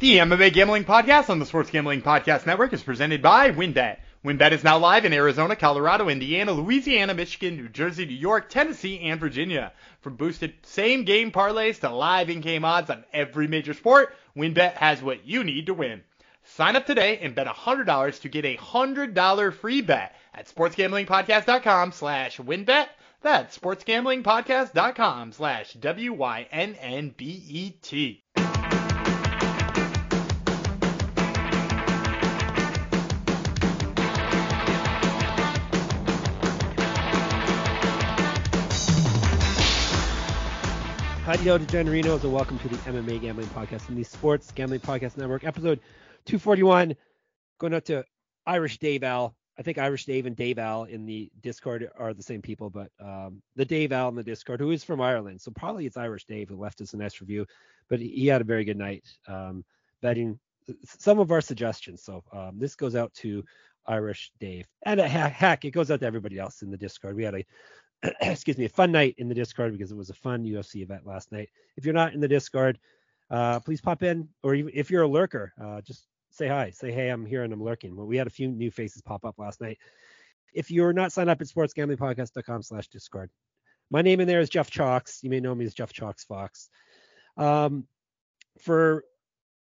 The MMA Gambling Podcast on the Sports Gambling Podcast Network is presented by WynnBET. WynnBET is now live in Arizona, Colorado, Indiana, Louisiana, Michigan, New Jersey, New York, Tennessee, and Virginia. From boosted same game parlays to live in game odds on every major sport, WynnBET has what you need to win. Sign up today and bet $100 to get a $100 free bet at sportsgamblingpodcast.com slash wynnbet. That's sportsgamblingpodcast.com slash W-Y-N-N-B-E-T. Howdy-do, DeGenerinos, and welcome to the MMA Gambling Podcast and the Sports Gambling Podcast Network, episode 241. Going out to Irish Dave Al. I think Irish Dave and Dave Al in the Discord are the same people, but um, the Dave Al in the Discord, who is from Ireland, so probably it's Irish Dave who left us a nice review, but he had a very good night um, betting some of our suggestions. So um, this goes out to Irish Dave, and a heck, it goes out to everybody else in the Discord. We had a excuse me, a fun night in the Discord because it was a fun UFC event last night. If you're not in the Discord, uh, please pop in, or if you're a lurker, uh, just say hi. Say, hey, I'm here and I'm lurking. Well, we had a few new faces pop up last night. If you're not signed up at sportsgamblingpodcast.com slash Discord, my name in there is Jeff Chalks. You may know me as Jeff Chalks Fox. Um, for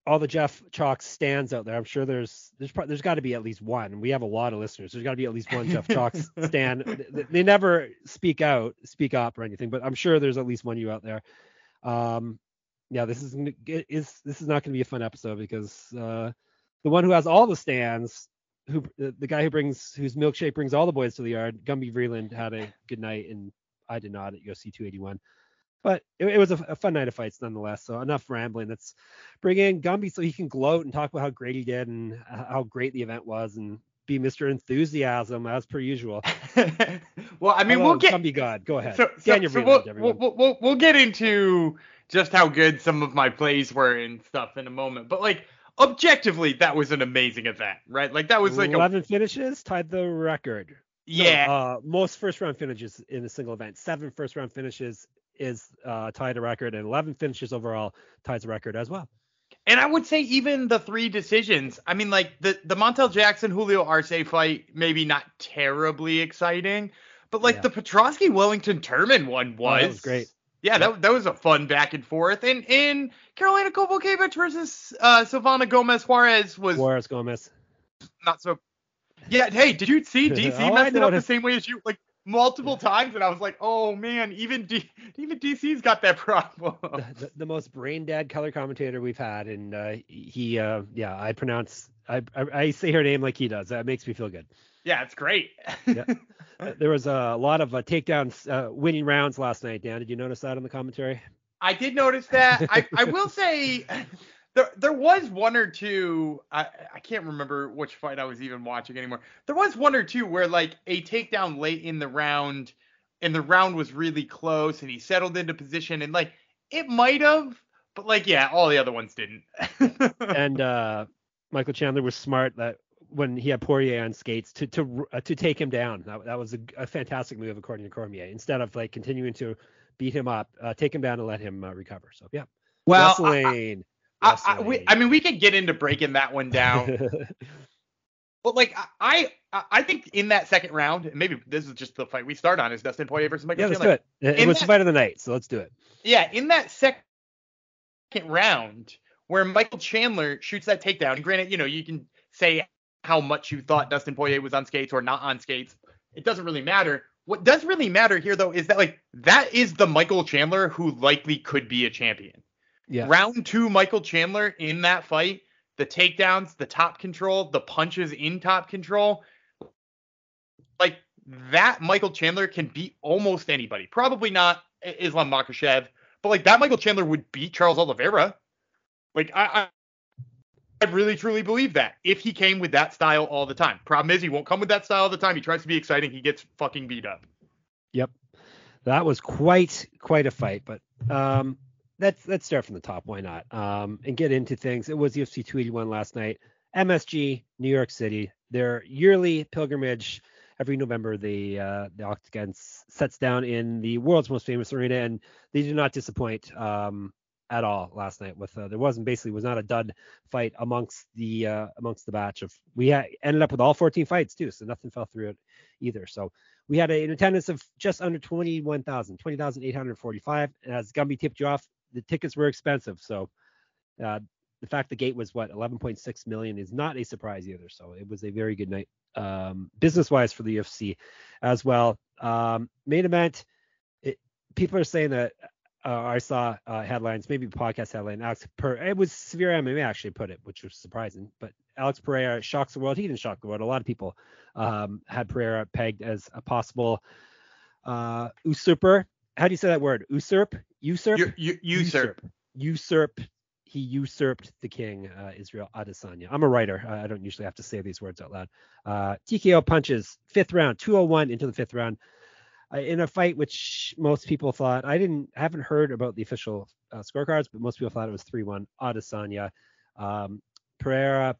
all the Jeff Chalk stands out there. I'm sure there's there's there's got to be at least one. We have a lot of listeners. There's got to be at least one Jeff Chalk stand. They never speak out, speak up or anything, but I'm sure there's at least one you out there. Um, yeah, this is is this is not going to be a fun episode because uh, the one who has all the stands, who the guy who brings whose milkshake brings all the boys to the yard, Gumby Vreeland had a good night and I did not at UFC 281 but it, it was a, a, fun night of fights nonetheless. So enough rambling. Let's bring in Gumby so he can gloat and talk about how great he did and how great the event was and be Mr. Enthusiasm as per usual. well, I mean, Hello, we'll get Gumby God. Go ahead. So, so, so we'll, we'll, we'll, we'll get into just how good some of my plays were and stuff in a moment. But like objectively, that was an amazing event, right? Like that was like 11 a... finishes, tied the record. Yeah. No, uh, most first round finishes in a single event. Seven first round finishes is uh, tied a record, and 11 finishes overall ties a record as well. And I would say even the three decisions. I mean, like the the Montel Jackson Julio Arce fight, maybe not terribly exciting, but like yeah. the Petroski Wellington Turman one was. Oh, was great. Yeah, yeah, that that was a fun back and forth. And in Karolina Kowalkiewicz versus uh, Silvana Gomez Juarez was Juarez Gomez. Not so. Yeah. Hey, did you see DC oh, messed it up the same way as you? Like multiple times, and I was like, oh man, even D- even DC's got that problem. The, the, the, most brain dead color commentator we've had, and uh, he, uh, yeah, I pronounce, I, I, I say her name like he does. That makes me feel good. Yeah, it's great. yeah. Uh, there was a lot of uh, takedowns, uh, winning rounds last night. Dan, did you notice that in the commentary? I did notice that. I, I will say there there was one or two I, I can't remember which fight I was even watching anymore. There was one or two where like a takedown late in the round and the round was really close and he settled into position and like it might have but like yeah, all the other ones didn't. and uh Michael Chandler was smart that when he had Poirier on skates to to uh, to take him down. That, that was a, a, fantastic move according to Cormier. Instead of like continuing to beat him up, uh, take him down and let him uh, recover. So yeah. Well, wrestling. I, I, we, I mean, we could get into breaking that one down. but like I, I think in that second round, maybe this is just the fight we start on is Dustin Poirier versus Michael yeah, Chandler. let's do it. It was the fight of the night, so let's do it. Yeah, in that second round where Michael Chandler shoots that takedown, and granted, you know, you can say how much you thought Dustin Poirier was on skates or not on skates. It doesn't really matter. What does really matter here, though, is that like that is the Michael Chandler who likely could be a champion. Yeah. Round two, Michael Chandler in that fight, the takedowns, the top control, the punches in top control. Like that Michael Chandler can beat almost anybody. Probably not Islam Makhachev, but like that Michael Chandler would beat Charles Oliveira. Like I, I, I really truly believe that if he came with that style all the time. Problem is he won't come with that style all the time. He tries to be exciting, he gets fucking beat up. Yep. That was quite quite a fight, but um let's let's start from the top. Why not? Um, and get into things. It was UFC 281 last night. MSG, New York City. Their yearly pilgrimage. Every November, the uh, the Octagon sets down in the world's most famous arena, and they do not disappoint. Um, at all last night. With uh, there wasn't basically was not a dud fight amongst the uh, amongst the batch of we ended up with all 14 fights too, so nothing fell through it either. So we had a, an attendance of just under 21,000, 20,845. And As Gumby tipped you off, the tickets were expensive, so uh, the fact the gate was what 11.6 million is not a surprise either. So it was a very good night um, business wise for the UFC as well. Um, main event, it, people are saying that uh, I saw uh, headlines, maybe podcast headline. Alex, per- it was severe MMA actually put it, which was surprising. But Alex Pereira shocks the world. He didn't shock the world. A lot of people um, had Pereira pegged as a possible uh, usurper. How do you say that word? Usurp? Usurp? You, you, usurp. Usurp. He usurped the king, uh, Israel Adesanya. I'm a writer. I don't usually have to say these words out loud. Uh, TKO punches, fifth round, 201 into the fifth round. Uh, in a fight which most people thought I didn't I haven't heard about the official uh, scorecards, but most people thought it was 3-1 Adesanya. Um, Pereira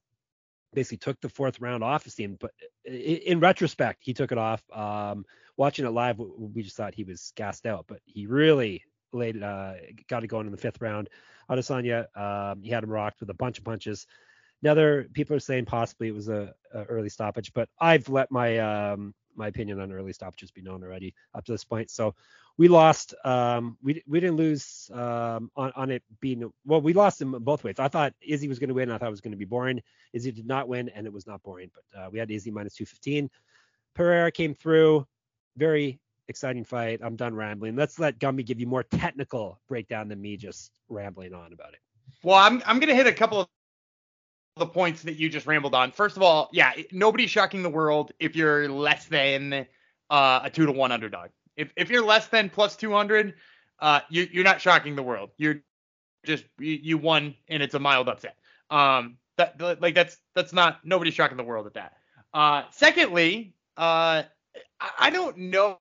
basically took the fourth round off his team, but in retrospect, he took it off. Um, watching it live, we just thought he was gassed out, but he really laid uh, got it going in the fifth round. Adesanya, um, he had him rocked with a bunch of punches. Now there people are saying possibly it was a, a early stoppage, but I've let my um, my opinion on early stoppages be known already up to this point. So we lost. Um, we we didn't lose um, on on it being well. We lost in both ways. I thought Izzy was going to win. I thought it was going to be boring. Izzy did not win, and it was not boring. But uh, we had Izzy minus 215. Pereira came through. Very exciting fight. I'm done rambling. Let's let Gumby give you more technical breakdown than me just rambling on about it. Well, I'm I'm gonna hit a couple of the points that you just rambled on. First of all, yeah, nobody's shocking the world if you're less than uh, a two to one underdog. If if you're less than plus 200, uh, you, you're not shocking the world. You're just you, you won and it's a mild upset. Um, that like that's that's not nobody's shocking the world at that. Uh, secondly, uh, I don't know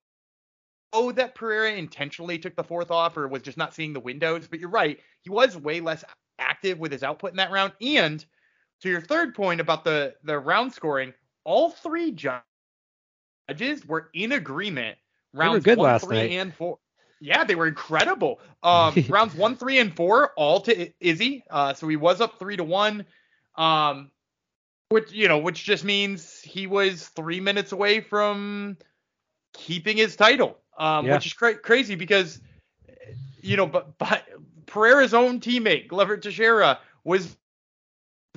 oh that Pereira intentionally took the fourth off or was just not seeing the windows, but you're right. He was way less active with his output in that round. And to your third point about the the round scoring, all three judges were in agreement. Rounds one, three, night. and four. Yeah, they were incredible. Um, rounds one, three, and four all to Izzy. Uh, so he was up three to one. Um, which you know, which just means he was three minutes away from keeping his title. Um, yeah. which is cra- crazy because you know, but but Pereira's own teammate Glover Teixeira was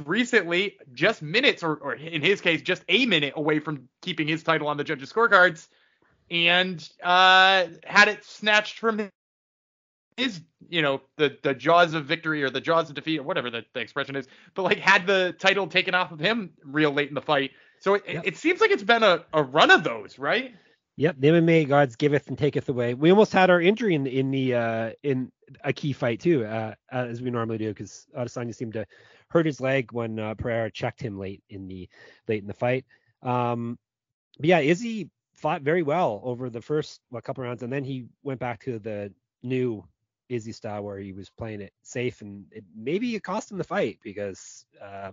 recently just minutes, or, or in his case, just a minute away from keeping his title on the judges' scorecards, and uh, had it snatched from his, you know, the the jaws of victory or the jaws of defeat or whatever the, the expression is, but like had the title taken off of him real late in the fight. So it, yep. it, it seems like it's been a, a run of those, right? Yep, the MMA gods giveth and taketh away. We almost had our injury in in the uh, in a key fight too, uh, as we normally do, because Adesanya seemed to hurt his leg when uh, Pereira checked him late in the late in the fight. Um, but yeah, Izzy fought very well over the first what, couple rounds, and then he went back to the new Izzy style where he was playing it safe, and it, maybe it cost him the fight because uh,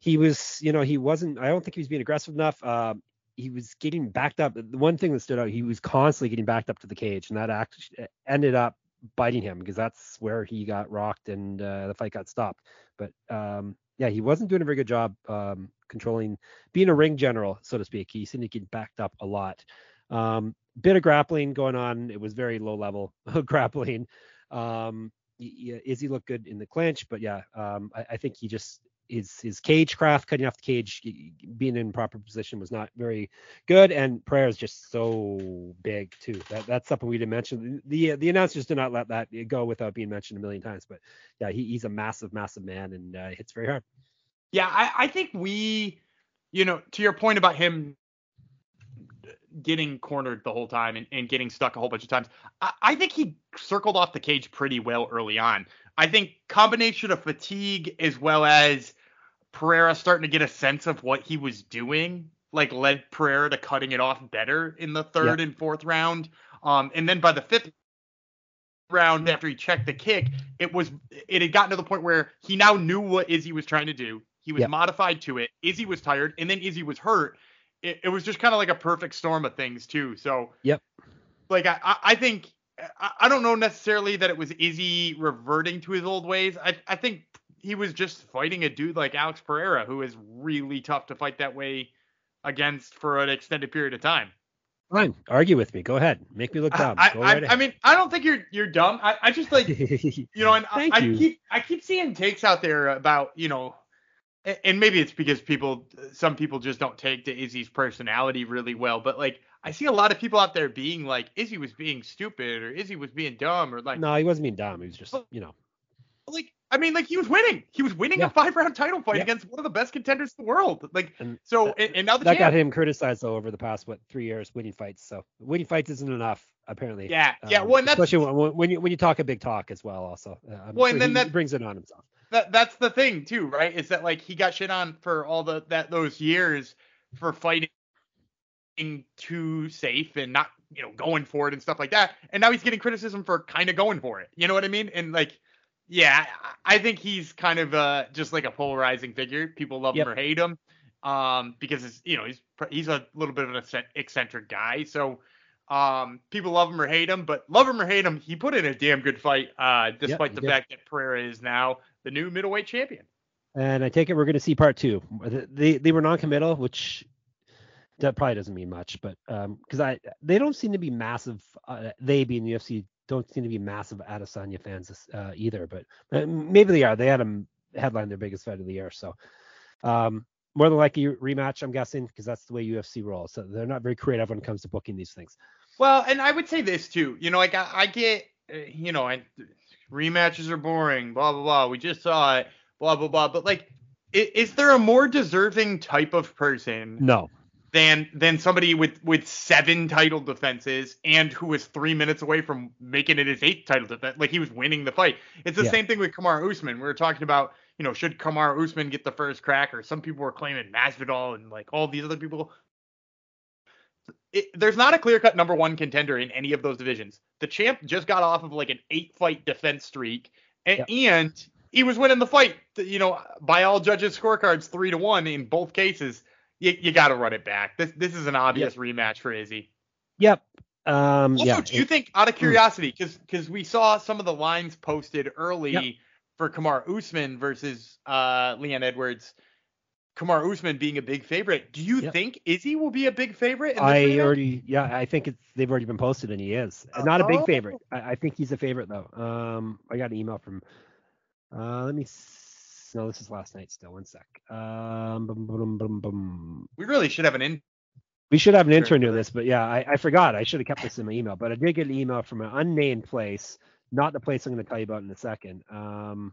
he was, you know, he wasn't. I don't think he was being aggressive enough. Uh, he was getting backed up. The one thing that stood out, he was constantly getting backed up to the cage, and that actually ended up biting him because that's where he got rocked and uh, the fight got stopped. But um, yeah, he wasn't doing a very good job um, controlling, being a ring general, so to speak. He seemed to get backed up a lot. Um, bit of grappling going on. It was very low level grappling. Um, yeah, Izzy looked good in the clinch, but yeah, um, I, I, think he just his his cage craft, cutting off the cage, being in proper position was not very good. And Pereira is just so big too. That that's something we didn't mention. The the announcers did not let that go without being mentioned a million times. But yeah, he, he's a massive, massive man and uh, hits very hard. Yeah, I, I think we, you know, to your point about him getting cornered the whole time and, and getting stuck a whole bunch of times. I, I, think he circled off the cage pretty well early on. I think combination of fatigue as well as Pereira starting to get a sense of what he was doing, like led Pereira to cutting it off better in the third yeah. and fourth round. Um, and then by the fifth round, after he checked the kick, it was it had gotten to the point where he now knew what Izzy was trying to do. He was modified to it. Izzy was tired, and then Izzy was hurt. It, it was just kind of like a perfect storm of things too. So yep. Like I, I think I, don't know necessarily that it was Izzy reverting to his old ways. I I think he was just fighting a dude like Alex Pereira, who is really tough to fight that way against for an extended period of time. Fine, argue with me. Go ahead, make me look dumb. I, right I mean, I don't think you're you're dumb. I, I just like you know, and I, Thank I you. keep I keep seeing takes out there about you know, and maybe it's because people some people just don't take to Izzy's personality really well, but like I see a lot of people out there being like Izzy was being stupid or Izzy was being dumb or like no, he wasn't being dumb. He was just, you know, like I mean like he was winning. He was winning Yeah. a five round title fight Yeah. against one of the best contenders in the world. Like And so that- and, and now the that got him criticized though over the past what three years winning fights. So winning fights isn't enough apparently. Yeah, yeah. Um, Well, and that's especially when, when you when you talk a big talk as well. Also, uh, I'm Well, sure and then he, that- brings it on himself. That that's the thing too, right? Is that like he got shit on for all the that those years for fighting too safe and not you know going for it and stuff like that, and now he's getting criticism for kind of going for it. You know what I mean? And like, yeah, I think he's kind of uh just like a polarizing figure. People love Yep. him or hate him, um, because it's you know he's he's a little bit of an eccentric guy, so. Um, people love him or hate him, but love him or hate him, he put in a damn good fight. Uh, despite he the did. fact that Pereira is now the new middleweight champion. And I take it we're going to see part two. They they were non-committal, which that probably doesn't mean much, but um, because I they don't seem to be massive. Uh, they being the UFC don't seem to be massive Adesanya fans uh, either, but maybe they are. They had him headline their biggest fight of the year, so um, more than likely rematch, I'm guessing, because that's the way UFC rolls. So they're not very creative when it comes to booking these things. Well, and I would say this too. You know, like I, I get, uh, you know, I, rematches are boring. Blah blah blah. We just saw it. Blah blah blah. But like, is, is there a more deserving type of person No, than than somebody with with seven title defenses and who was three minutes away from making it his eighth title defense? Like he was winning the fight. It's the Yeah. same thing with Kamar Usman. We were talking about, you know, should Kamar Usman get the first crack, or some people were claiming Masvidal and like all these other people. It, there's not a clear cut number one contender in any of those divisions. The champ just got off of like an eight fight defense streak, and, and he was winning the fight. You know, by all judges' scorecards, three to one in both cases. You, you got to run it back. This this is an obvious rematch for Izzy. Yep. Um, Also, yeah. do you think, out of curiosity, because we saw some of the lines posted early Yep. for Kamar Usman versus uh, Leon Edwards, Kamar Usman being a big favorite. Do you Yep. think Izzy will be a big favorite? I rematch? already, yeah, I think it's they've already been posted and he is not a big favorite. I, I think he's a favorite though. Um, I got an email from. Uh, let me. s- No, this is last night. Still, one sec. Um, bum, bum, bum, bum. We really should have an in. we should have an intern do this, but yeah, I, I forgot. I should have kept this in my email, but I did get an email from an unnamed place, not the place I'm going to tell you about in a second. Um,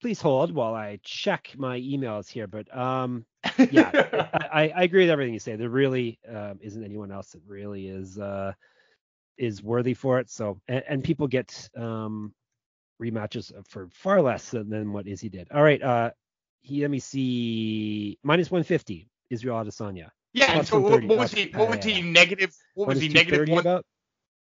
please hold while I check my emails here, but um, yeah, I, I- agree with everything you say. There really um, isn't anyone else that really is uh, is worthy for it. So and, and people get um, rematches for far less than, than what Izzy did. All right, uh, he let me see minus 150 Israel Adesanya. yeah. And Plus so what, was he? What was he negative? What was he negative 230 one? about?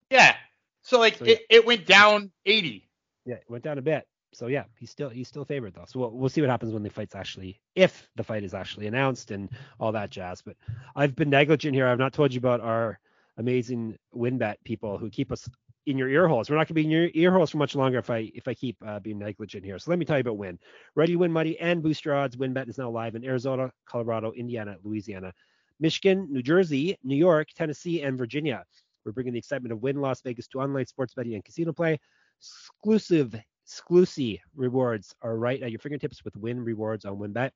Yeah. So like So, it, it went down 80. Yeah, it went down a bit. So yeah, he's still he's still favored though. So we'll, we'll see what happens when the fight's actually if the fight is actually announced and all that jazz. But I've been negligent here. I've not told you about our amazing WynnBET people who keep us in your ear holes. We're not gonna be in your ear holes for much longer if I if I keep uh, being negligent here. So let me tell you about Win. Ready, Win, Money, and Booster Odds. WynnBET is now live in Arizona, Colorado, Indiana, Louisiana, Michigan, New Jersey, New York, Tennessee, and Virginia. We're bringing the excitement of Wynn Las Vegas to online sports betting and casino play. Exclusive exclusive rewards are right at your fingertips with Wynn Rewards on WynnBET.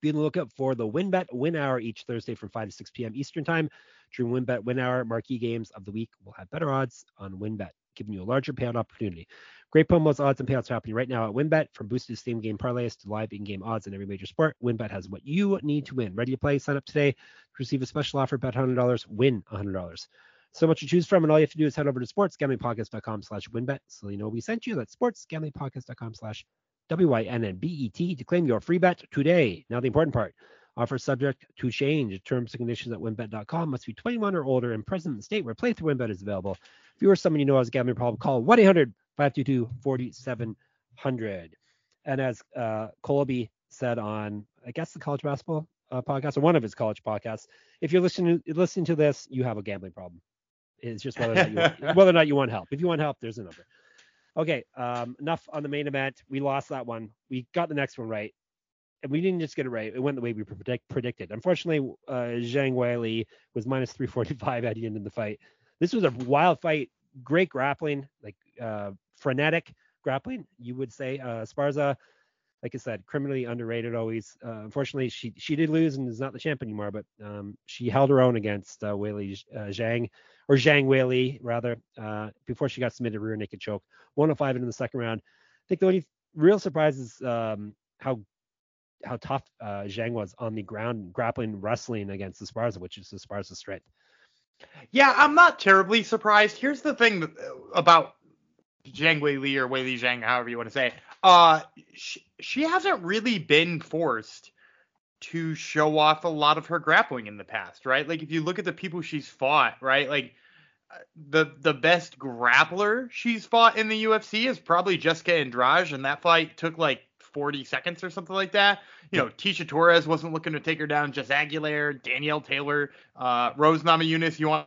Be on the lookout for the WynnBET Wynn Hour each Thursday from 5 to 6 p.m. Eastern Time. During WynnBET Wynn Hour, marquee games of the week will have better odds on WynnBET, giving you a larger payout opportunity. Great promos, odds, and payouts are happening right now at WynnBET. From boosted same game parlays to live in-game odds in every major sport, WynnBET has what you need to win. Ready to play? Sign up today to receive a special offer. Bet $100, win $100. So much to choose from, and all you have to do is head over to sportsgamblingpodcast.com slash wynnbet so you know we sent you. That's sportsgamblingpodcast.com slash W-I-N-N-B-E-T to claim your free bet today. Now the important part. Offer subject to change. Terms and conditions at wynnbet.com. Must be 21 or older and present in the state where playthrough wynnbet is available. If you or someone you know has a gambling problem, call 1-800-522-4700. And as uh, Colby said on, I guess, the college basketball uh, podcast or one of his college podcasts, if you're listening listening to this, you have a gambling problem. It's just whether or not you want, whether or not you want help. If you want help, there's a number. Okay, um, enough on the main event. We lost that one. We got the next one right, and we didn't just get it right. It went the way we predict, predicted. Unfortunately, uh, Zhang Weili was minus 345 at the end of the fight. This was a wild fight. Great grappling, like uh, frenetic grappling, you would say. Uh, Esparza like I said, criminally underrated always. Uh, unfortunately, she she did lose and is not the champ anymore, but um, she held her own against uh, Weili uh, Zhang or Zhang Weili rather uh, before she got submitted rear naked choke. 105 in the second round. I think the only real surprise is um, how how tough uh, Zhang was on the ground, grappling, wrestling against Esparza, which is Esparza's strength. Yeah, I'm not terribly surprised. Here's the thing about Zhang Weili or Weili Zhang, however you want to say it. Uh, she, she hasn't really been forced to show off a lot of her grappling in the past, right? Like if you look at the people she's fought, right? Like uh, the the best grappler she's fought in the UFC is probably Jessica Andrade, and that fight took like 40 seconds or something like that. You know, Tecia Torres wasn't looking to take her down. Jess Aguilar, Danielle Taylor, uh, Rose Namajunas, you want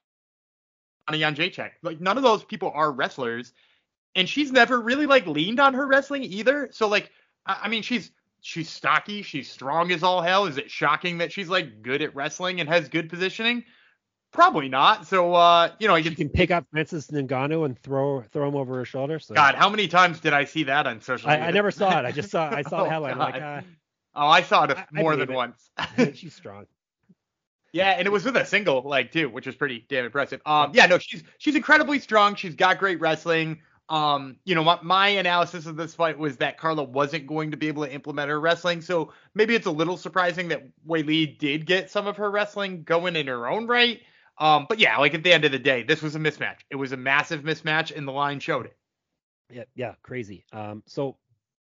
Jan Jacek. Like none of those people are wrestlers, and she's never really like leaned on her wrestling either. So like, I, mean, she's she's stocky, she's strong as all hell. Is it shocking that she's like good at wrestling and has good positioning? Probably not. So uh, you know, she can pick up Francis Ngannou and throw throw him over her shoulder. So. God, how many times did I see that on social media? I, I never saw it. I just saw I saw oh, headline. Like, uh, oh, I saw it more than it. once. she's strong. Yeah, and it was with a single leg too, which was pretty damn impressive. Um, yeah, no, she's she's incredibly strong. She's got great wrestling. Um, you know, my, my, analysis of this fight was that Carla wasn't going to be able to implement her wrestling, so maybe it's a little surprising that Weili did get some of her wrestling going in her own right. Um, but yeah, like at the end of the day, this was a mismatch. It was a massive mismatch, and the line showed it. Yeah, yeah, crazy. Um, so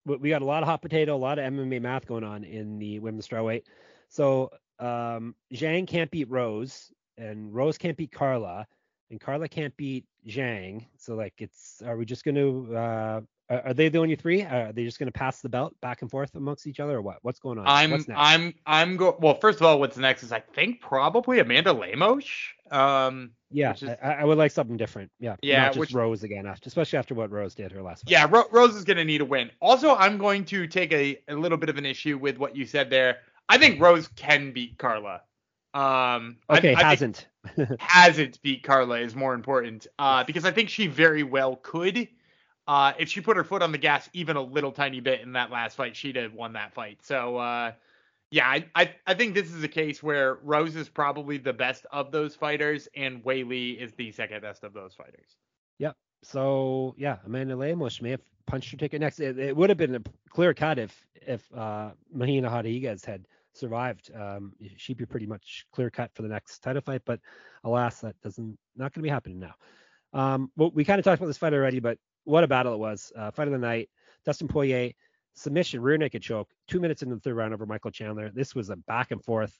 we got a lot of hot potato, a lot of MMA math going on in the women's strawweight. So um, Zhang can't beat Rose, and Rose can't beat Carla and Carla can't beat Zhang. So like, it's are we just going to? Uh, are they the only three? Are they just going to pass the belt back and forth amongst each other, or what? What's going on? I'm I'm I'm go. Well, first of all, what's next is I think probably Amanda Lemos. Um, yeah, is, I, I, would like something different. Yeah, yeah, not just which, Rose again, after, especially after what Rose did her last. Fight. Yeah, Ro- Rose is going to need a win. Also, I'm going to take a, a little bit of an issue with what you said there. I think Rose can beat Carla. Um, okay, I, I hasn't hasn't beat Carla is more important uh, because I think she very well could. Uh, if she put her foot on the gas even a little tiny bit in that last fight, she'd have won that fight. So uh, yeah, I, I, I think this is a case where Rose is probably the best of those fighters, and Weili is the second best of those fighters. Yep. So yeah, Amanda Lemos may have punched her ticket next. It, it would have been a clear cut if if uh, Marina Rodriguez had survived, um, she'd be pretty much clear cut for the next title fight. But alas, that doesn't not going to be happening now. Um, well, we kind of talked about this fight already, but what a battle it was! Uh, fight of the night: Dustin Poirier submission, rear naked choke, two minutes into the third round over Michael Chandler. This was a back and forth,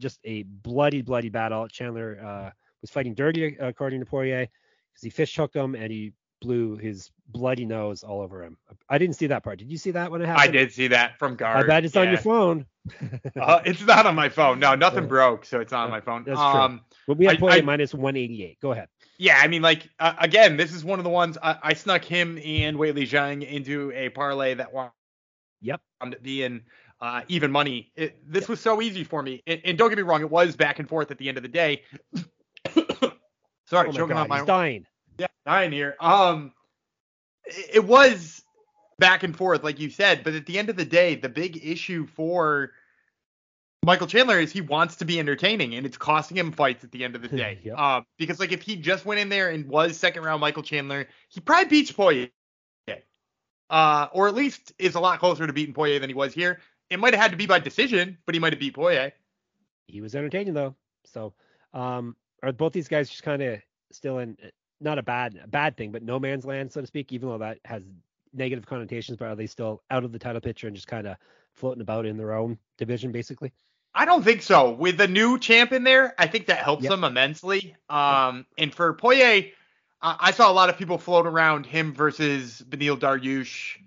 just a bloody, bloody battle. Chandler uh, was fighting dirty, according to Poirier, because he fish hooked him and he blew his bloody nose all over him. I didn't see that part. Did you see that when it happened? I did see that from guard. I bet it's yeah. on your phone. uh, it's not on my phone. No, nothing yeah. broke, so it's not on my phone. That's um, true. But we point minus 188. Go ahead. Yeah, I mean, like uh, again, this is one of the ones I, I snuck him and Weili Zhang into a parlay that one. Yep. To be in uh, even money. It, this yep. was so easy for me, and, and, don't get me wrong, it was back and forth at the end of the day. Sorry, oh choking God, on my. He's dying. Dying here. Um, it was back and forth, like you said, but at the end of the day, the big issue for Michael Chandler is he wants to be entertaining, and it's costing him fights at the end of the day. yep. uh, because like if he just went in there and was second round Michael Chandler, he probably beats Poirier, uh, or at least is a lot closer to beating Poirier than he was here. It might have had to be by decision, but he might have beat Poirier. He was entertaining though. So, um, are both these guys just kind of still in not a bad a bad thing, but no man's land, so to speak, even though that has negative connotations, but are they still out of the title picture and just kind of floating about in their own division, basically? I don't think so. With the new champ in there, I think that helps yep. them immensely. Um, and for Poirier, uh, I saw a lot of people float around him versus Beneil Dariush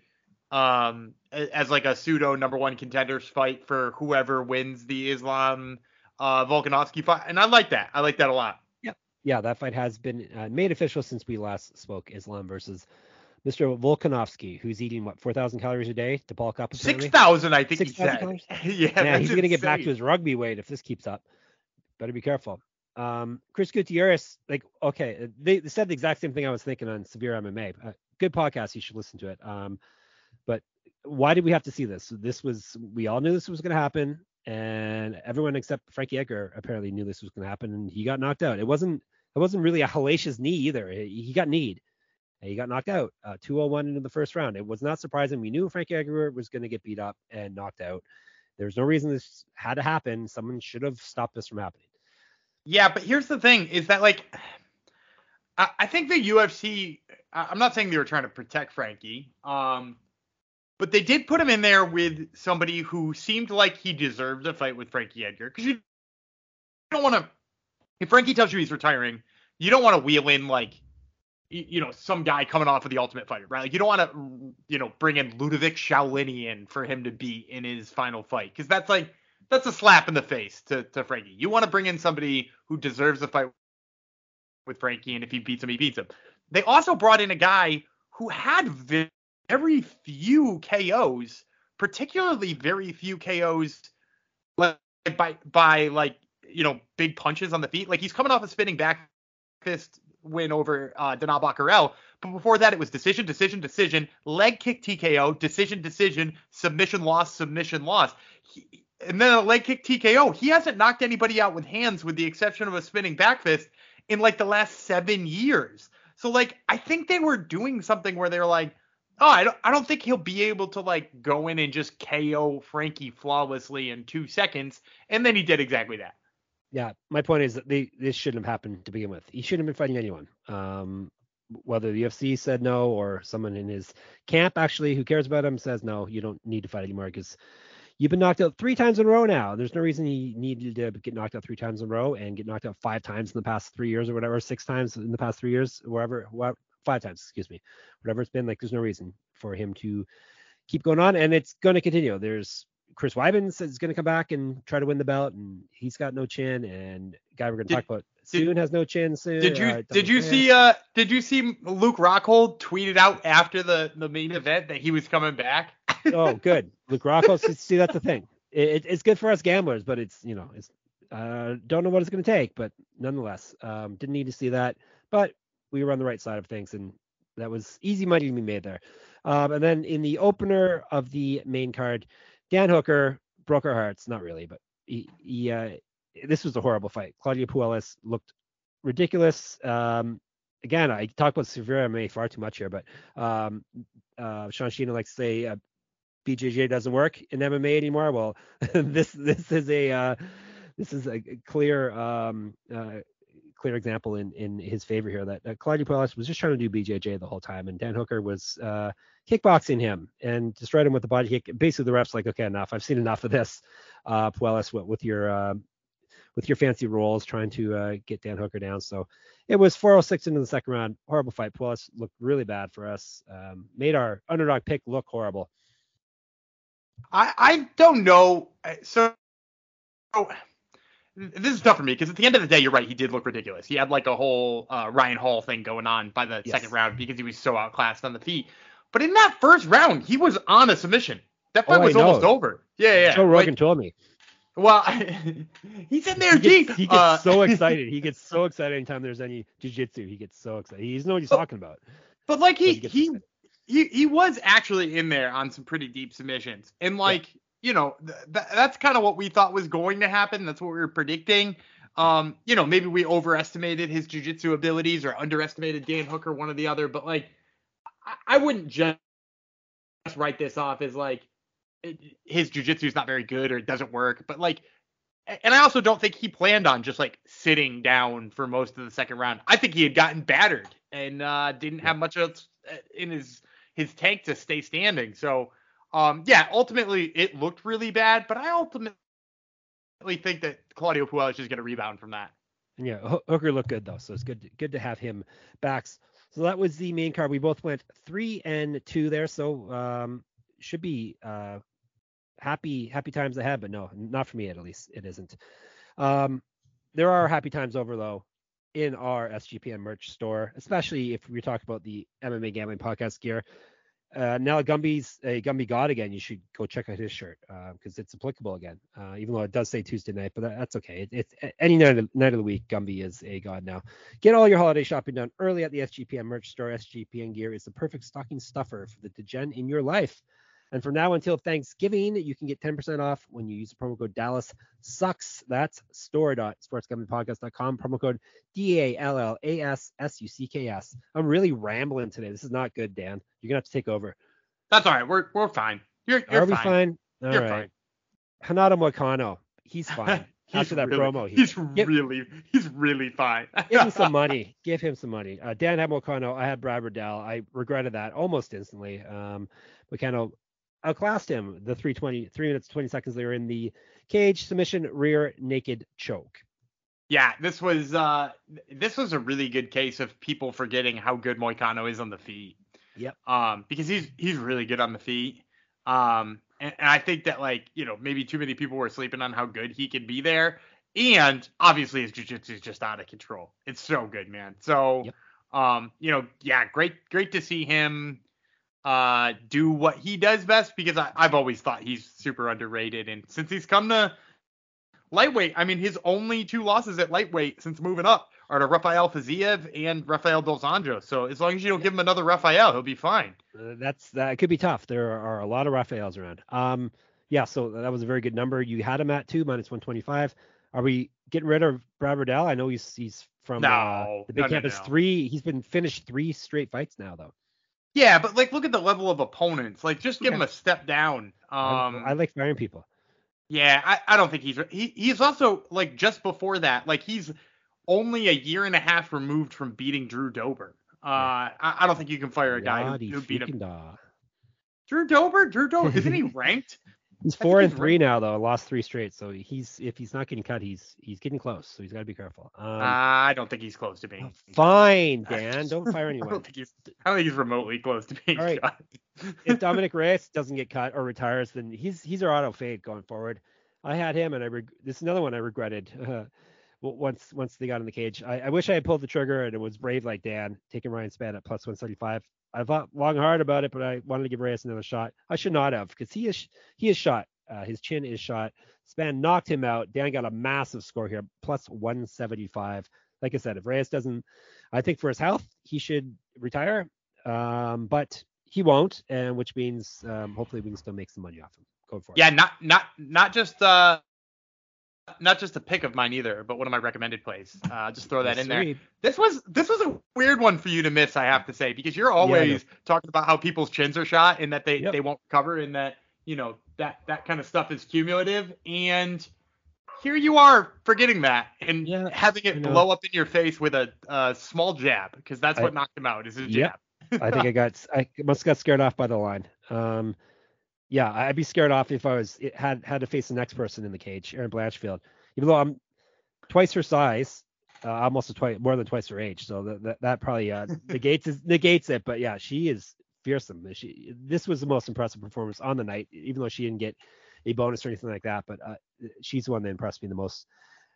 um, as like a pseudo number one contenders fight for whoever wins the Islam uh, Volkanovski fight, and I like that. I like that a lot. Yeah, that fight has been uh, made official since we last spoke. Islam versus Mr. Volkanovski, who's eating what 4,000 calories a day to bulk up. Six thousand, I think 6, he said. calories? yeah, that's he's gonna get back to his rugby weight if this keeps up. Better be careful. Um, Chris Gutierrez, like, okay, they, they said the exact same thing I was thinking on Severe MMA. Uh, good podcast, you should listen to it. Um, but why did we have to see this? This was we all knew this was going to happen, and everyone except Frankie Edgar apparently knew this was going to happen, and he got knocked out. It wasn't it wasn't really a hellacious knee either. He got kneed. He got knocked out, uh, 201 into the first round. It was not surprising. We knew Frankie Edgar was going to get beat up and knocked out. There's no reason this had to happen. Someone should have stopped this from happening. Yeah, but here's the thing: is that like, I, I think the UFC. I'm not saying they were trying to protect Frankie, um, but they did put him in there with somebody who seemed like he deserved a fight with Frankie Edgar because you don't want to. If Frankie tells you he's retiring, you don't want to wheel in like, you know, some guy coming off of the Ultimate Fighter, right? Like you don't want to, you know, bring in Ludovic Shaolini in for him to beat in his final fight because that's like that's a slap in the face to, to Frankie. You want to bring in somebody who deserves a fight with Frankie, and if he beats him, he beats him. They also brought in a guy who had very few KOs, particularly very few KOs like by by like you know big punches on the feet. Like he's coming off a spinning back fist win over uh, Danaa Batgerel, but before that it was decision, decision, decision, leg kick TKO, decision, decision, submission loss, submission loss. He, and then a leg kick TKO. He hasn't knocked anybody out with hands, with the exception of a spinning back fist, in like the last seven years. So like I think they were doing something where they're like, oh, I don't I don't think he'll be able to like go in and just KO Frankie flawlessly in two seconds. And then he did exactly that. Yeah, my point is that they, this shouldn't have happened to begin with. He shouldn't have been fighting anyone. Um, whether the UFC said no or someone in his camp actually who cares about him says no, you don't need to fight anymore because you've been knocked out three times in a row now. There's no reason he needed to get knocked out three times in a row and get knocked out five times in the past three years or whatever, six times in the past three years, wherever, five times, excuse me, whatever it's been. Like, there's no reason for him to keep going on, and it's going to continue. There's Chris says he's going to come back and try to win the belt, and he's got no chin. And guy we're going to talk about did- soon has no chin. Soon. Did you uh, did you see uh did you see Luke Rockhold tweeted out after the the main event that he was coming back? oh, good. Luke Rockhold. see, see, that's the thing. It, it, it's good for us gamblers, but it's you know, it's uh, don't know what it's going to take, but nonetheless, um, didn't need to see that. But we were on the right side of things, and that was easy money to be made there. Um, and then in the opener of the main card, Dan Hooker broke our hearts. Not really, but he, he uh, this was a horrible fight. Claudio Puelles looked ridiculous. Um, again, I talk about severe MMA far too much here, but um, uh, Sean Sheena likes to say uh, BJJ doesn't work in MMA anymore. Well, this this is a uh, this is a clear um, uh, clear example in in his favor here that uh, Claudio Puelles was just trying to do BJJ the whole time, and Dan Hooker was uh, kickboxing him and destroyed him with the body kick. Basically, the ref's like, okay, enough. I've seen enough of this, uh, Puelles, with, with your uh, with your fancy rolls trying to uh, get Dan Hooker down. So it was 406 into the second round. Horrible fight. Puelles looked really bad for us. Um, made our underdog pick look horrible. I I don't know. So, so this is tough for me because at the end of the day, you're right. He did look ridiculous. He had like a whole uh, Ryan Hall thing going on by the Yes. second round because he was so outclassed on the feet. But in that first round, he was on a submission. That fight Oh, was almost over. Yeah, yeah. Joe Rogan Like, told me. well, he's in there, He gets, he gets Uh, so excited. He gets so excited anytime there's any jiu-jitsu. He gets so excited. He doesn't know what he's But- talking about. But like he He he he he was actually in there on some pretty deep submissions, and like you know th- th- that's kind of what we thought was going to happen. That's what we were predicting. Um, you know, maybe we overestimated his jujitsu abilities or underestimated Dan Hooker, one or the other. But like, I, I wouldn't just write this off as like it- his jujitsu is not very good or it doesn't work. But like, and I also don't think he planned on just like sitting down for most of the second round. I think he had gotten battered and uh, didn't have much else uh, in his his tank to stay standing. So, um, yeah, ultimately it looked really bad, but I ultimately think that Claudio Puelles is just going to rebound from that. Yeah, Hooker looked good though, so it's good to, good to have him back. So that was the main card. We both went three and two there, so um, should be uh, happy happy times ahead. But no, not for me at least. It isn't. Um, there are happy times over though. in our SGPN merch store, especially if we talk about the MMA gambling podcast gear. Uh, now Gumby's a Gumby God again. You should go check out his shirt because uh, it's applicable again. Uh, even though it does say Tuesday night, but that, that's okay. It, it's any night of, night of the week. Gumby is a God now. Get all your holiday shopping done early at the SGPN merch store. SGPN gear is the perfect stocking stuffer for the degen in your life. And from now until Thanksgiving, you can get 10% off when you use the promo code Dallas Sucks. That's store.sportsgamblingpodcast.com. Promo code D A L L A S S U C K S. I'm really rambling today. This is not good, Dan. You're gonna have to take over. That's all right. We're we're fine. You're, you're Are we fine? All you're right. fine. Hanada Moicano. He's fine. he's After that really, promo, he, he's give, really he's really fine. give him some money. Give him some money. Uh, Dan had Moicano. I had Brad Riddell. I regretted that almost instantly. Um, Moicano outclassed him. The 320, three minutes 20 seconds they were in the cage submission rear naked choke. Yeah, this was uh this was a really good case of people forgetting how good Moicano is on the feet. Yep. Um, because he's he's really good on the feet. Um, and, and I think that like you know maybe too many people were sleeping on how good he could be there. And obviously his jiu-jitsu is just out of control. It's so good, man. So, Yep. um, you know, yeah, great, great to see him uh do what he does best because I, I've always thought he's super underrated. And since he's come to lightweight, I mean his only two losses at lightweight since moving up are to Rafael Fiziev and Rafael Dos Anjos. So as long as you don't give him another Rafael, he'll be fine. Uh, that's that could be tough. There are a lot of Rafaels around. Um, yeah, so that was a very good number. You had him at two minus 125. Are we getting rid of Brad Riddell? I know he's he's from uh, the Big no, no, Campus no. three. He's been finished three straight fights now though. Yeah, but like look at the level of opponents. Like just give Okay. him a step down. I- Um I, like firing people. Yeah, I, I don't think he's he he's also like just before that, like he's only a year and a half removed from beating Drew Dober. Uh, I, I don't think you can fire a guy who, who beat him. da. Drew Dober, Drew Dober, isn't he ranked? He's four and three now though. Lost three straight. So he's if he's not getting cut, he's he's getting close. So he's got to be careful. Um, I don't think he's close to being. fine, Dan. Don't fire anyone. I don't think he's. I don't think he's remotely close to being All right. cut. if Dominic Reyes doesn't get cut or retires, then he's he's our auto fade going forward. I had him, and I reg- this is another one I regretted. Uh, once once they got in the cage, I, I wish I had pulled the trigger and it was brave like Dan, taking Ryan Spann at plus 175. I thought long and hard about it, but I wanted to give Reyes another shot. I should not have because he is he is shot. Uh, his chin is shot. Spann knocked him out. Dan got a massive score here, plus 175. Like I said, if Reyes doesn't, I think for his health, he should retire. Um, but he won't, and which means um, hopefully we can still make some money off him. Go for it. Yeah, not not not just uh not just a pick of mine either, but one of my recommended plays. Uh, just throw that Yes, in there. This was this was a weird one for you to miss, I have to say, because you're I always talking about how people's chins are shot and that they Yep. they won't cover and that you know that that kind of stuff is cumulative. And here you are forgetting that and Yeah, having I it know. blow up in your face with a, a small jab because that's I- what knocked him out is Yep. jab. I think I got I must have got scared off by the line. Um, yeah, I'd be scared off if I was it had had to face the next person in the cage, Erin Blanchfield. Even though I'm twice her size, uh, almost a twice more than twice her age, so that that, that probably uh, negates is, negates it. But yeah, she is fearsome. She this was the most impressive performance on the night, even though she didn't get a bonus or anything like that. But uh, she's the one that impressed me the most.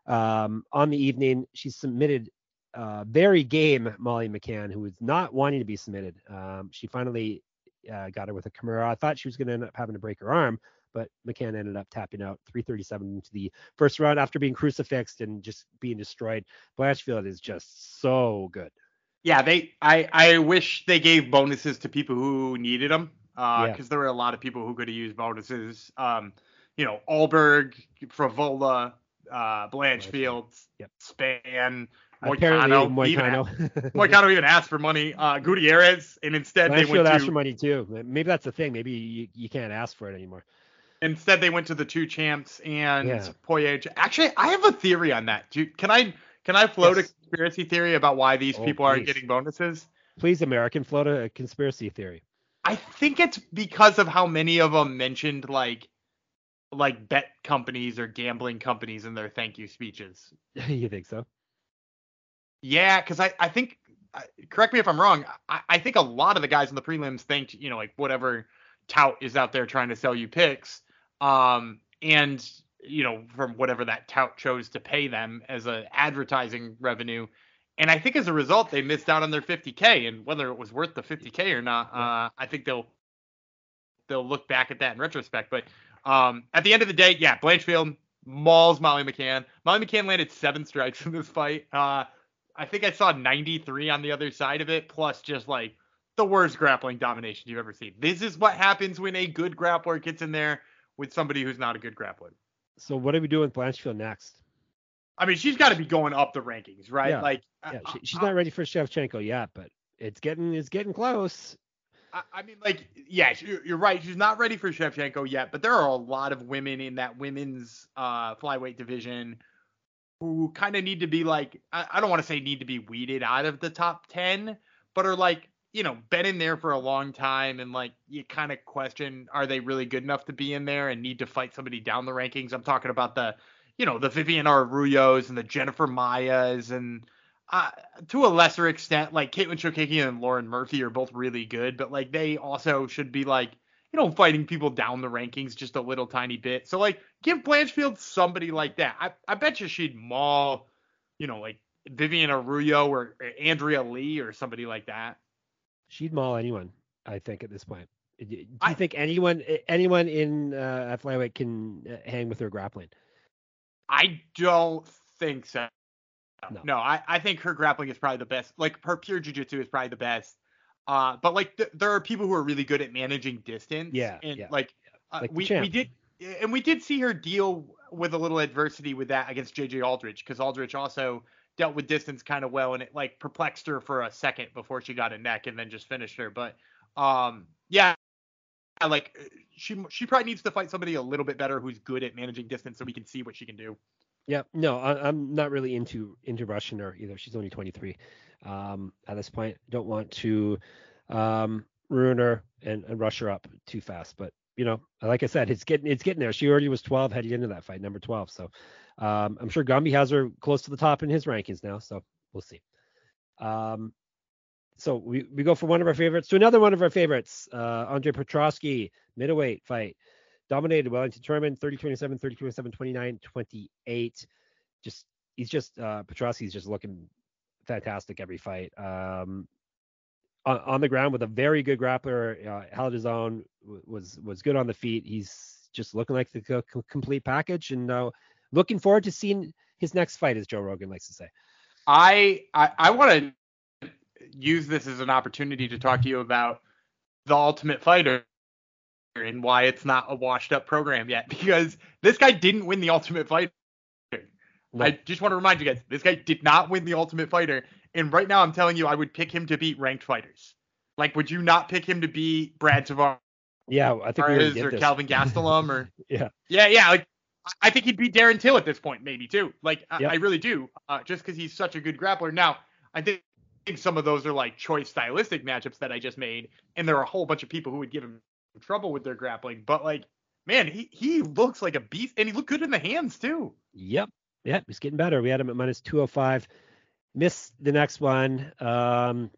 Um, on the evening, she submitted uh, very game Molly McCann, who was not wanting to be submitted. Um, she finally uh, got her with a Kimura. I thought she was going to end up having to break her arm, but McCann ended up tapping out 337 into the first round after being crucifixed and just being destroyed. Blanchfield is just so good. Yeah, they. I I wish they gave bonuses to people who needed them, because Yeah. there were a lot of people who could have used bonuses. Um, you know, Alberg, Frevola, uh, Blanchfield, Yep. Spann, Apparently, Moicano. Even Moicano. Moicano even asked for money. Uh, Gutierrez, and instead they went asked for money too. Maybe that's the thing. Maybe you, you can't ask for it anymore. instead they went to the two champs and Yeah. Poirier. Actually, I have a theory on that. Do you, can I can I float Yes. a conspiracy theory about why these Oh, people aren't getting bonuses? Please, American, float a, a conspiracy theory. I think it's because of how many of them mentioned like like bet companies or gambling companies in their thank you speeches. you think so? Yeah, because I I think correct me if I'm wrong. I, I think a lot of the guys in the prelims thanked you know like whatever tout is out there trying to sell you picks, um, and you know from whatever that tout chose to pay them as a advertising revenue, and I think as a result they missed out on their 50k, and whether it was worth the 50k or not, uh, I think they'll they'll look back at that in retrospect. But um, at the end of the day, yeah, Blanchfield mauls Molly McCann. Molly McCann landed seven strikes in this fight. Uh, I think I saw 93 on the other side of it, plus just like the worst grappling domination you've ever seen. This is what happens when a good grappler gets in there with somebody who's not a good grappler. So what are we doing with Blanchfield next? I mean, she's got to be going up the rankings, right? Yeah. Like, Yeah, I- she's I- not ready for Shevchenko yet, but it's getting it's getting close. I, I mean, like, yeah, you're right. She's not ready for Shevchenko yet, but there are a lot of women in that women's uh, flyweight division who kind of need to be like, I, I don't want to say need to be weeded out of the top 10, but are like, you know, been in there for a long time and like you kind of question, are they really good enough to be in there and need to fight somebody down the rankings? I'm talking about the, you know, the Vivian Arroyos and the Jennifer Maias and uh, to a lesser extent, like Katlyn Chookagian and Lauren Murphy are both really good, but like they also should be like, you know, fighting people down the rankings just a little tiny bit. So like, give Blanchfield somebody like that. I, I bet you she'd maul, you know, like Vivian Arroyo or, or Andrea Lee or somebody like that. She'd maul anyone, I think, at this point. Do you I- think anyone anyone in uh, flyweight can uh, hang with her grappling? I don't think so. No. No, I, I think her grappling is probably the best. Like her pure jujitsu is probably the best. Uh, but like th- there are people who are really good at managing distance. Yeah, And yeah. like, uh, Like we we did and we did see her deal with a little adversity with that against JJ Aldrich because Aldrich also dealt with distance kind of well and it like perplexed her for a second before she got a neck and then just finished her. But um, yeah, like she she probably needs to fight somebody a little bit better who's good at managing distance so we can see what she can do. Yeah, no, I, I'm not really into into rushing her either. She's only 23 um, at this point. Don't want to um, ruin her and, and rush her up too fast. But you know, like I said, it's getting it's getting there. She already was 12 heading into that fight, number 12. So um, I'm sure Gumby has her close to the top in his rankings now. So we'll see. Um, so we, we go from one of our favorites to another one of our favorites. Uh, Andre Petroski, middleweight fight dominated Wellington Turman 30 27 30 27 29 28 just he's just uh Petroski's just looking fantastic every fight. Um on, on the ground with a very good grappler uh, held his own was was good on the feet. He's just looking like the co- complete package and uh, looking forward to seeing his next fight as Joe Rogan likes to say. I I, I want to use this as an opportunity to talk to you about the Ultimate Fighter and why it's not a washed up program yet because this guy didn't win the Ultimate Fighter. No. I just want to remind you guys, this guy did not win the Ultimate Fighter, and right now I'm telling you, I would pick him to beat ranked fighters. Like, would you not pick him to beat Brad Tavares yeah I think we or this. Calvin Gastelum or yeah yeah, yeah. Like I- I think he'd beat Darren Till at this point, maybe too. Like I, Yep. I really do, uh, just because he's such a good grappler. Now I think some of those are like choice stylistic matchups that I just made, and there are a whole bunch of people who would give him trouble with their grappling. But like, man, he he looks like a beast, and he looked good in the hands too. Yep. Yep. He's getting better. We had him at minus 205. Missed the next one. Um,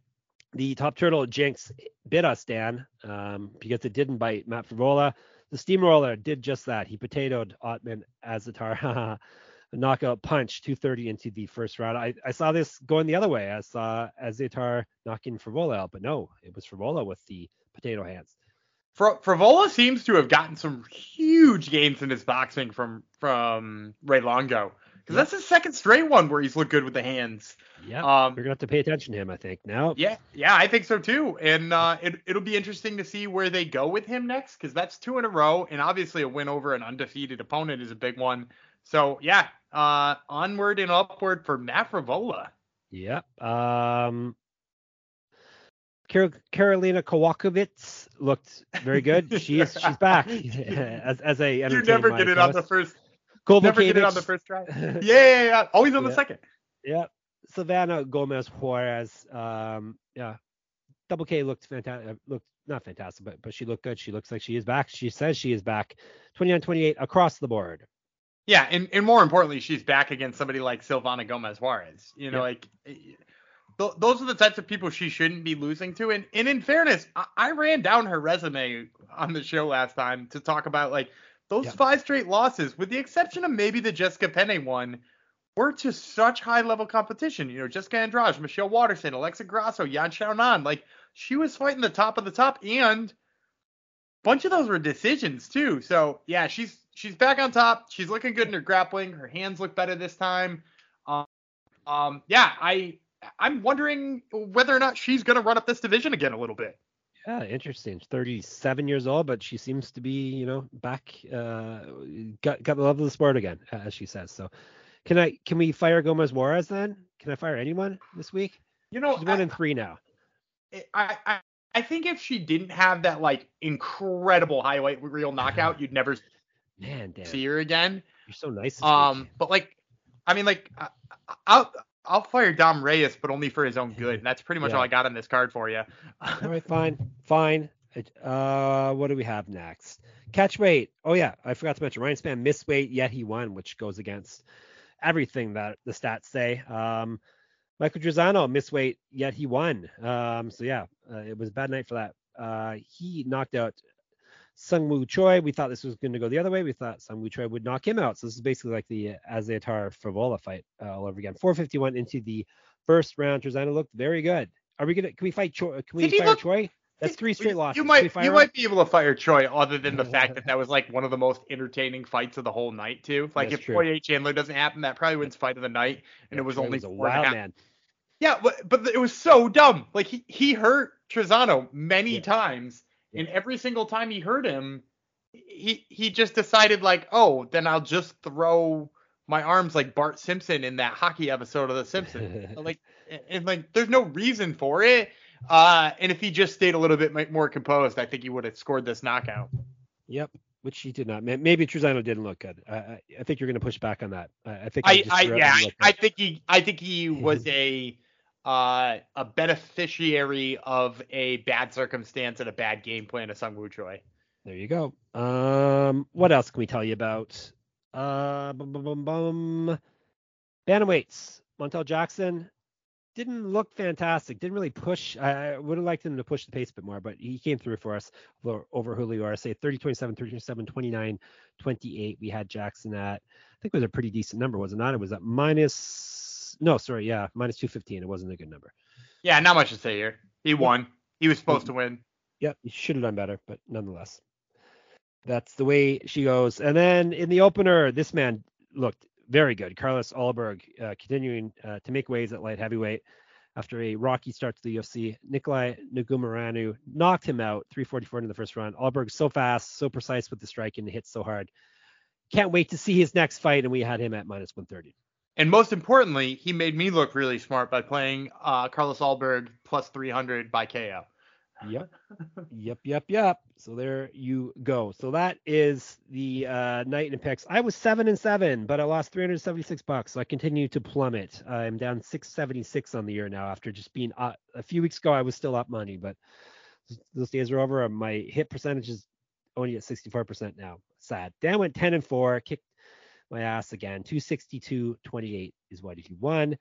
the top turtle Jinx bit us, Dan, um, because it didn't bite Matt Frevola. The steamroller did just that. He potatoed Ottman Azaitar. a knockout punch, 230 into the first round. I, I saw this going the other way. I saw Azaitar knocking Frevola out, but no, it was Frevola with the potato hands. Fr- Frevola seems to have gotten some huge gains in his boxing from from Ray Longo, because that's his second straight one where he's looked good with the hands. Yeah. Um, We're gonna have to pay attention to him, I think. Now, Yeah, yeah, I think so too. And uh, it, it'll be interesting to see where they go with him next, because that's two in a row, and obviously a win over an undefeated opponent is a big one. So yeah, uh, onward and upward for Matt Frevola. Yep. Um, Karolina Kowalkiewicz looked very good. She is she's back as as a You never get it on the first, never get it on the first try. Yeah, yeah, yeah, always on the Yeah. second. Yeah. Savannah Gomez Juarez. Um, yeah. Double K looked fantastic. Looked not fantastic, but but she looked good. She looks like she is back. She says she is back. 29-28 across the board. Yeah, and, and more importantly, she's back against somebody like Silvana Gomez Juarez. You know, Yeah. like th- those are the types of people she shouldn't be losing to. And, and in fairness, I, I ran down her resume on the show last time to talk about like those Yeah. five straight losses, with the exception of maybe the Jessica Penne one, were to such high level competition. You know, Jessica Andrade, Michelle Waterson, Alexa Grasso, Yan Xiaonan. Like she was fighting the top of the top, and a bunch of those were decisions too. So yeah, she's she's back on top. She's looking good in her grappling. Her hands look better this time. Um, um yeah, I I'm wondering whether or not she's gonna run up this division again a little bit. Yeah, interesting. 37 years old, but she seems to be, you know, back, uh, got got the love of the sport again, as she says. So, can I can we fire Gomez Juarez then? Can I fire anyone this week? You know, she's one in three now. I, I I think if she didn't have that like incredible highlight reel knockout, you'd never man Dan, see her again. You're so nice. Um, week. but like, I mean, like, I'll I'll fire Dom Reyes, but only for his own good. And that's pretty much yeah. all I got on this card for you. all right, fine, fine. Uh, what do we have next? Catch weight. Oh yeah, I forgot to mention Ryan Spann missed weight, yet he won, which goes against everything that the stats say. Um, Michael Trizano missed weight, yet he won. Um, so yeah, uh, it was a bad night for that. Uh, he knocked out Sung Woo Choi. We thought this was going to go the other way. We thought Sung Woo Choi would knock him out. So this is basically like the Azaitar Frevola fight uh, all over again. 451 into the first round. Trizano looked very good. Are we gonna? Can we fight Choi? Can we fire look, Choi? That's three straight losses. You might you him? might be able to fire Choi, other than the fact that that was like one of the most entertaining fights of the whole night too. Like That's if true. Choi Chandler doesn't happen, that probably wins fight of the night, and yeah, it was Choi only was a wild man. Yeah, but, but it was so dumb. Like he he hurt Trizano many yeah. times, yeah. And every single time he hurt him, he he just decided like, oh, then I'll just throw my arms like Bart Simpson in that hockey episode of The Simpsons. like, and like, there's no reason for it. Uh, and if he just stayed a little bit more composed, I think he would have scored this knockout. Yep, which he did not. Maybe Trizano didn't look good. I, I think you're going to push back on that. I, think. I, I yeah, I think he, I think he was a. Uh, a beneficiary of a bad circumstance and a bad game plan of Sung Woo Choi. There you go. Um, what else can we tell you about? Uh, bum, bum, bum, bum. Bantamweights. Montel Jackson didn't look fantastic. Didn't really push. I, would have liked him to push the pace a bit more, but he came through for us over, over Julio Arce. 30 27, 30 27, 29 28. We had Jackson at, I think it was a pretty decent number, was it not? It was at minus, no, sorry, yeah, minus 215. It wasn't a good number. Yeah, not much to say here. He won. He was supposed to win. Yep, he should have done better, but nonetheless that's the way she goes. And then in the opener, this man looked very good. Carlos Ulberg uh, continuing uh, to make waves at light heavyweight after a rocky start to the UFC. Nicolae Negumereanu knocked him out 344 in the first round. Ulberg so fast, so precise with the strike and hits so hard. Can't wait to see his next fight, and we had him at minus 130. And most importantly, he made me look really smart by playing uh, Carlos Ulberg plus 300 by KO. Yep. yep, yep, yep. So there you go. So that is the uh, night in picks. I was seven and seven, but I lost 376 bucks. So I continue to plummet. I'm down 676 on the year now after just being uh, a few weeks ago. I was still up money, but those days are over. My hit percentage is only at 64% now. Sad. Dan went 10 and four, kicked my ass again. 262 28 is what did he won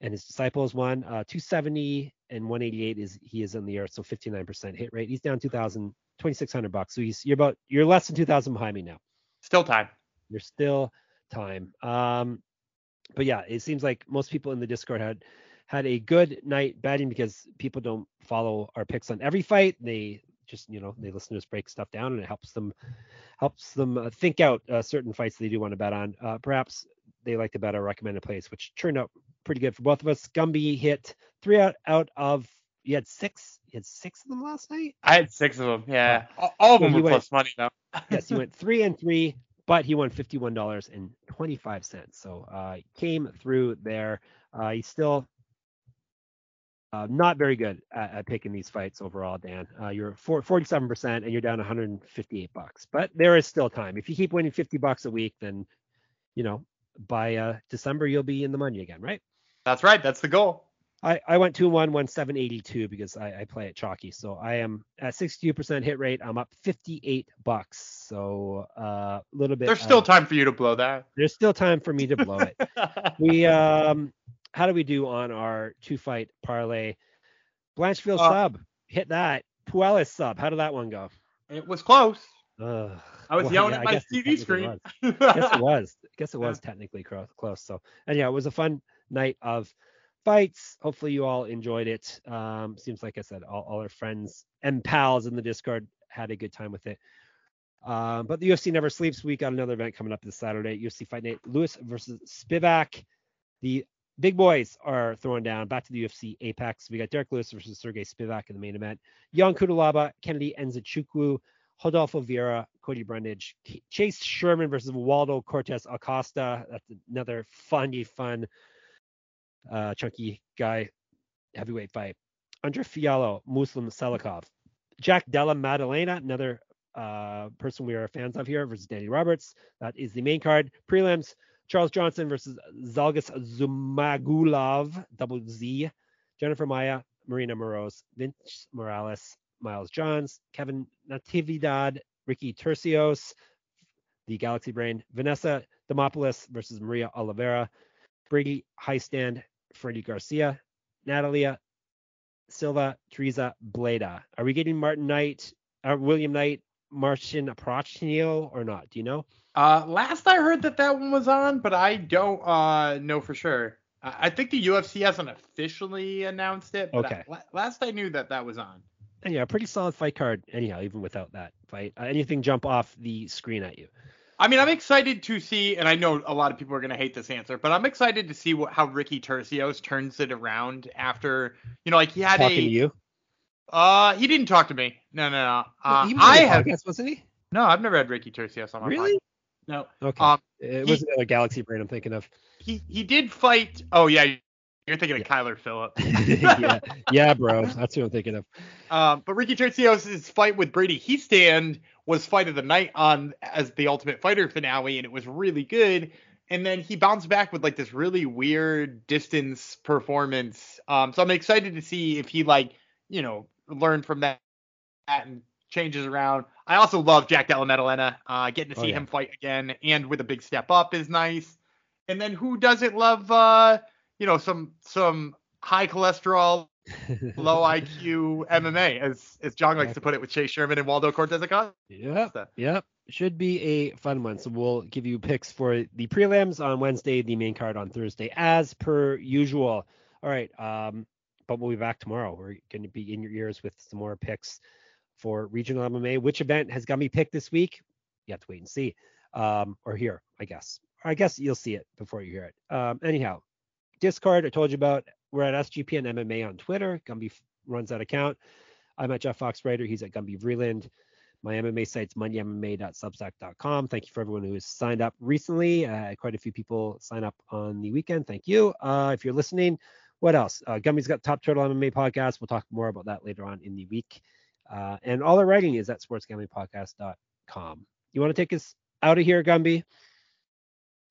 and his disciples won. Uh, 270 and 188 is he is in the air, so 59% hit rate. He's down 2,000, 2,600 bucks. So he's you're about you're less than 2,000 behind me now. Still time. You're still time. Um, but yeah, it seems like most people in the Discord had had a good night betting because people don't follow our picks on every fight. They just you know they listen to us break stuff down and it helps them helps them uh, think out uh, certain fights they do want to bet on. Uh, perhaps they like to bet our recommended plays, which turned out pretty good for both of us. Gumby hit three out, out of you had six. You had six of them last night. I had six of them. Yeah, all, all of them were went, plus money though. yes, he went three and three, but he won fifty-one dollars and twenty-five cents. So uh, came through there. Uh, he's still uh, not very good at, at, picking these fights overall, Dan. Uh, you're 47% and you're down 158 bucks, but there is still time. If you keep winning 50 bucks a week, then you know by uh, December you'll be in the money again, right? That's right. That's the goal. I, I went 2 1, won 782 because I, I play it chalky. So I am at 62% hit rate. I'm up 58 bucks. So uh, a uh, little bit. There's still uh, time for you to blow that. There's still time for me to blow it. we um, how do we do on our two fight parlay? Blanchfield uh, sub, hit that. Puelles sub, how did that one go? It was close. Uh, I was well, yelling yeah, at my TV screen. yes, it was. I guess it was yeah. technically close. So, and yeah, it was a fun night of fights. Hopefully, you all enjoyed it. Um, seems like I said, all, all our friends and pals in the Discord had a good time with it. Um, but the UFC never sleeps. We got another event coming up this Saturday. UFC Fight Night: Lewis versus Spivak. The big boys are throwing down. Back to the UFC Apex. We got Derrick Lewis versus Sergey Spivak in the main event. Ion Cutelaba, Kennedy Nzechukwu, Rodolfo Vieira, Cody Brundage, Chase Sherman versus Waldo Cortes Acosta. That's another funny, fun, uh, chunky guy heavyweight fight. Andre Fialho, Muslim Salikhov, Jack Della Maddalena, another uh, person we are fans of here, versus Danny Roberts. That is the main card. Prelims, Charles Johnson versus Zhalgas Zhumagulov, double Z. Jennifer Maia, Marina Moroz, Vince Morales, Miles Johns, Kevin Natividad, Ricky Turcios, the Galaxy Brain, Vanessa Demopoulos versus Maria Oliveira, Brady Hiestand, Freddie Garcia, Natalia Silva, Teresa Bleda. Are we getting Martin Knight, uh, William Knight, Marcin Prachnio or not? Do you know? Uh, last I heard that that one was on, but I don't uh, know for sure. I think the UFC hasn't officially announced it. okay. I, last I knew that that was on. And yeah, pretty solid fight card. Anyhow, even without that fight, uh, anything jump off the screen at you? I mean, I'm excited to see, and I know a lot of people are going to hate this answer, but I'm excited to see what, how Ricky Turcios turns it around after, you know, like he had Talking a. To you? Uh, he didn't talk to me. No, no, no. Uh, I have. Podcast, wasn't he? No, I've never had Ricky Turcios on my Really? Podcast. No. Okay. Um, it was he, another Galaxy brain I'm thinking of. He he did fight. Oh yeah, you're thinking of Kyler Phillips. yeah, yeah, bro. That's who I'm thinking of. Um, but Ricky Turcios' fight with Brady Hiestand was fight of the night on as the Ultimate Fighter finale, and it was really good. And then he bounced back with like this really weird distance performance. Um, so I'm excited to see if he like, you know, learned from that and changes around. I also love Jack Della Maddalena. Uh, getting to oh, see oh, yeah. him fight again and with a big step up is nice. And then who doesn't love uh, you know, some some high cholesterol, low IQ MMA, as as John likes to put it with Chase Sherman and Waldo Cortes Acosta. Yep. Yep. Should be a fun one. So we'll give you picks for the prelims on Wednesday, the main card on Thursday, as per usual. All right. Um, but we'll be back tomorrow. We're going to be in your ears with some more picks for regional MMA. Which event has me picked this week? You have to wait and see. Um, or here, I guess. I guess you'll see it before you hear it. Um, anyhow, Discord, I told you about. We're at SGPN MMA on Twitter. Gumby runs that account. I'm at Jeff Fox Writer. He's at Gumby Vreeland. My MMA site's mondaymma.substack.com. Thank you for everyone who has signed up recently. Uh, quite a few people sign up on the weekend. Thank you. Uh, if you're listening, what else? Uh, Gummy's got Top Turtle MMA podcast. We'll talk more about that later on in the week. Uh, and all our writing is at sportsgamblingpodcast.com. You want to take us out of here, Gumby?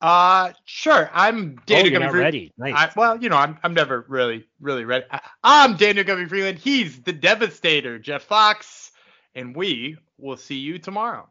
Uh, sure. I'm Daniel oh, Gumby ready. Nice. I, well, you know, I'm I'm never really really ready. I, am Daniel Gumby Freeland. He's the Devastator, Jeff Fox, and we will see you tomorrow.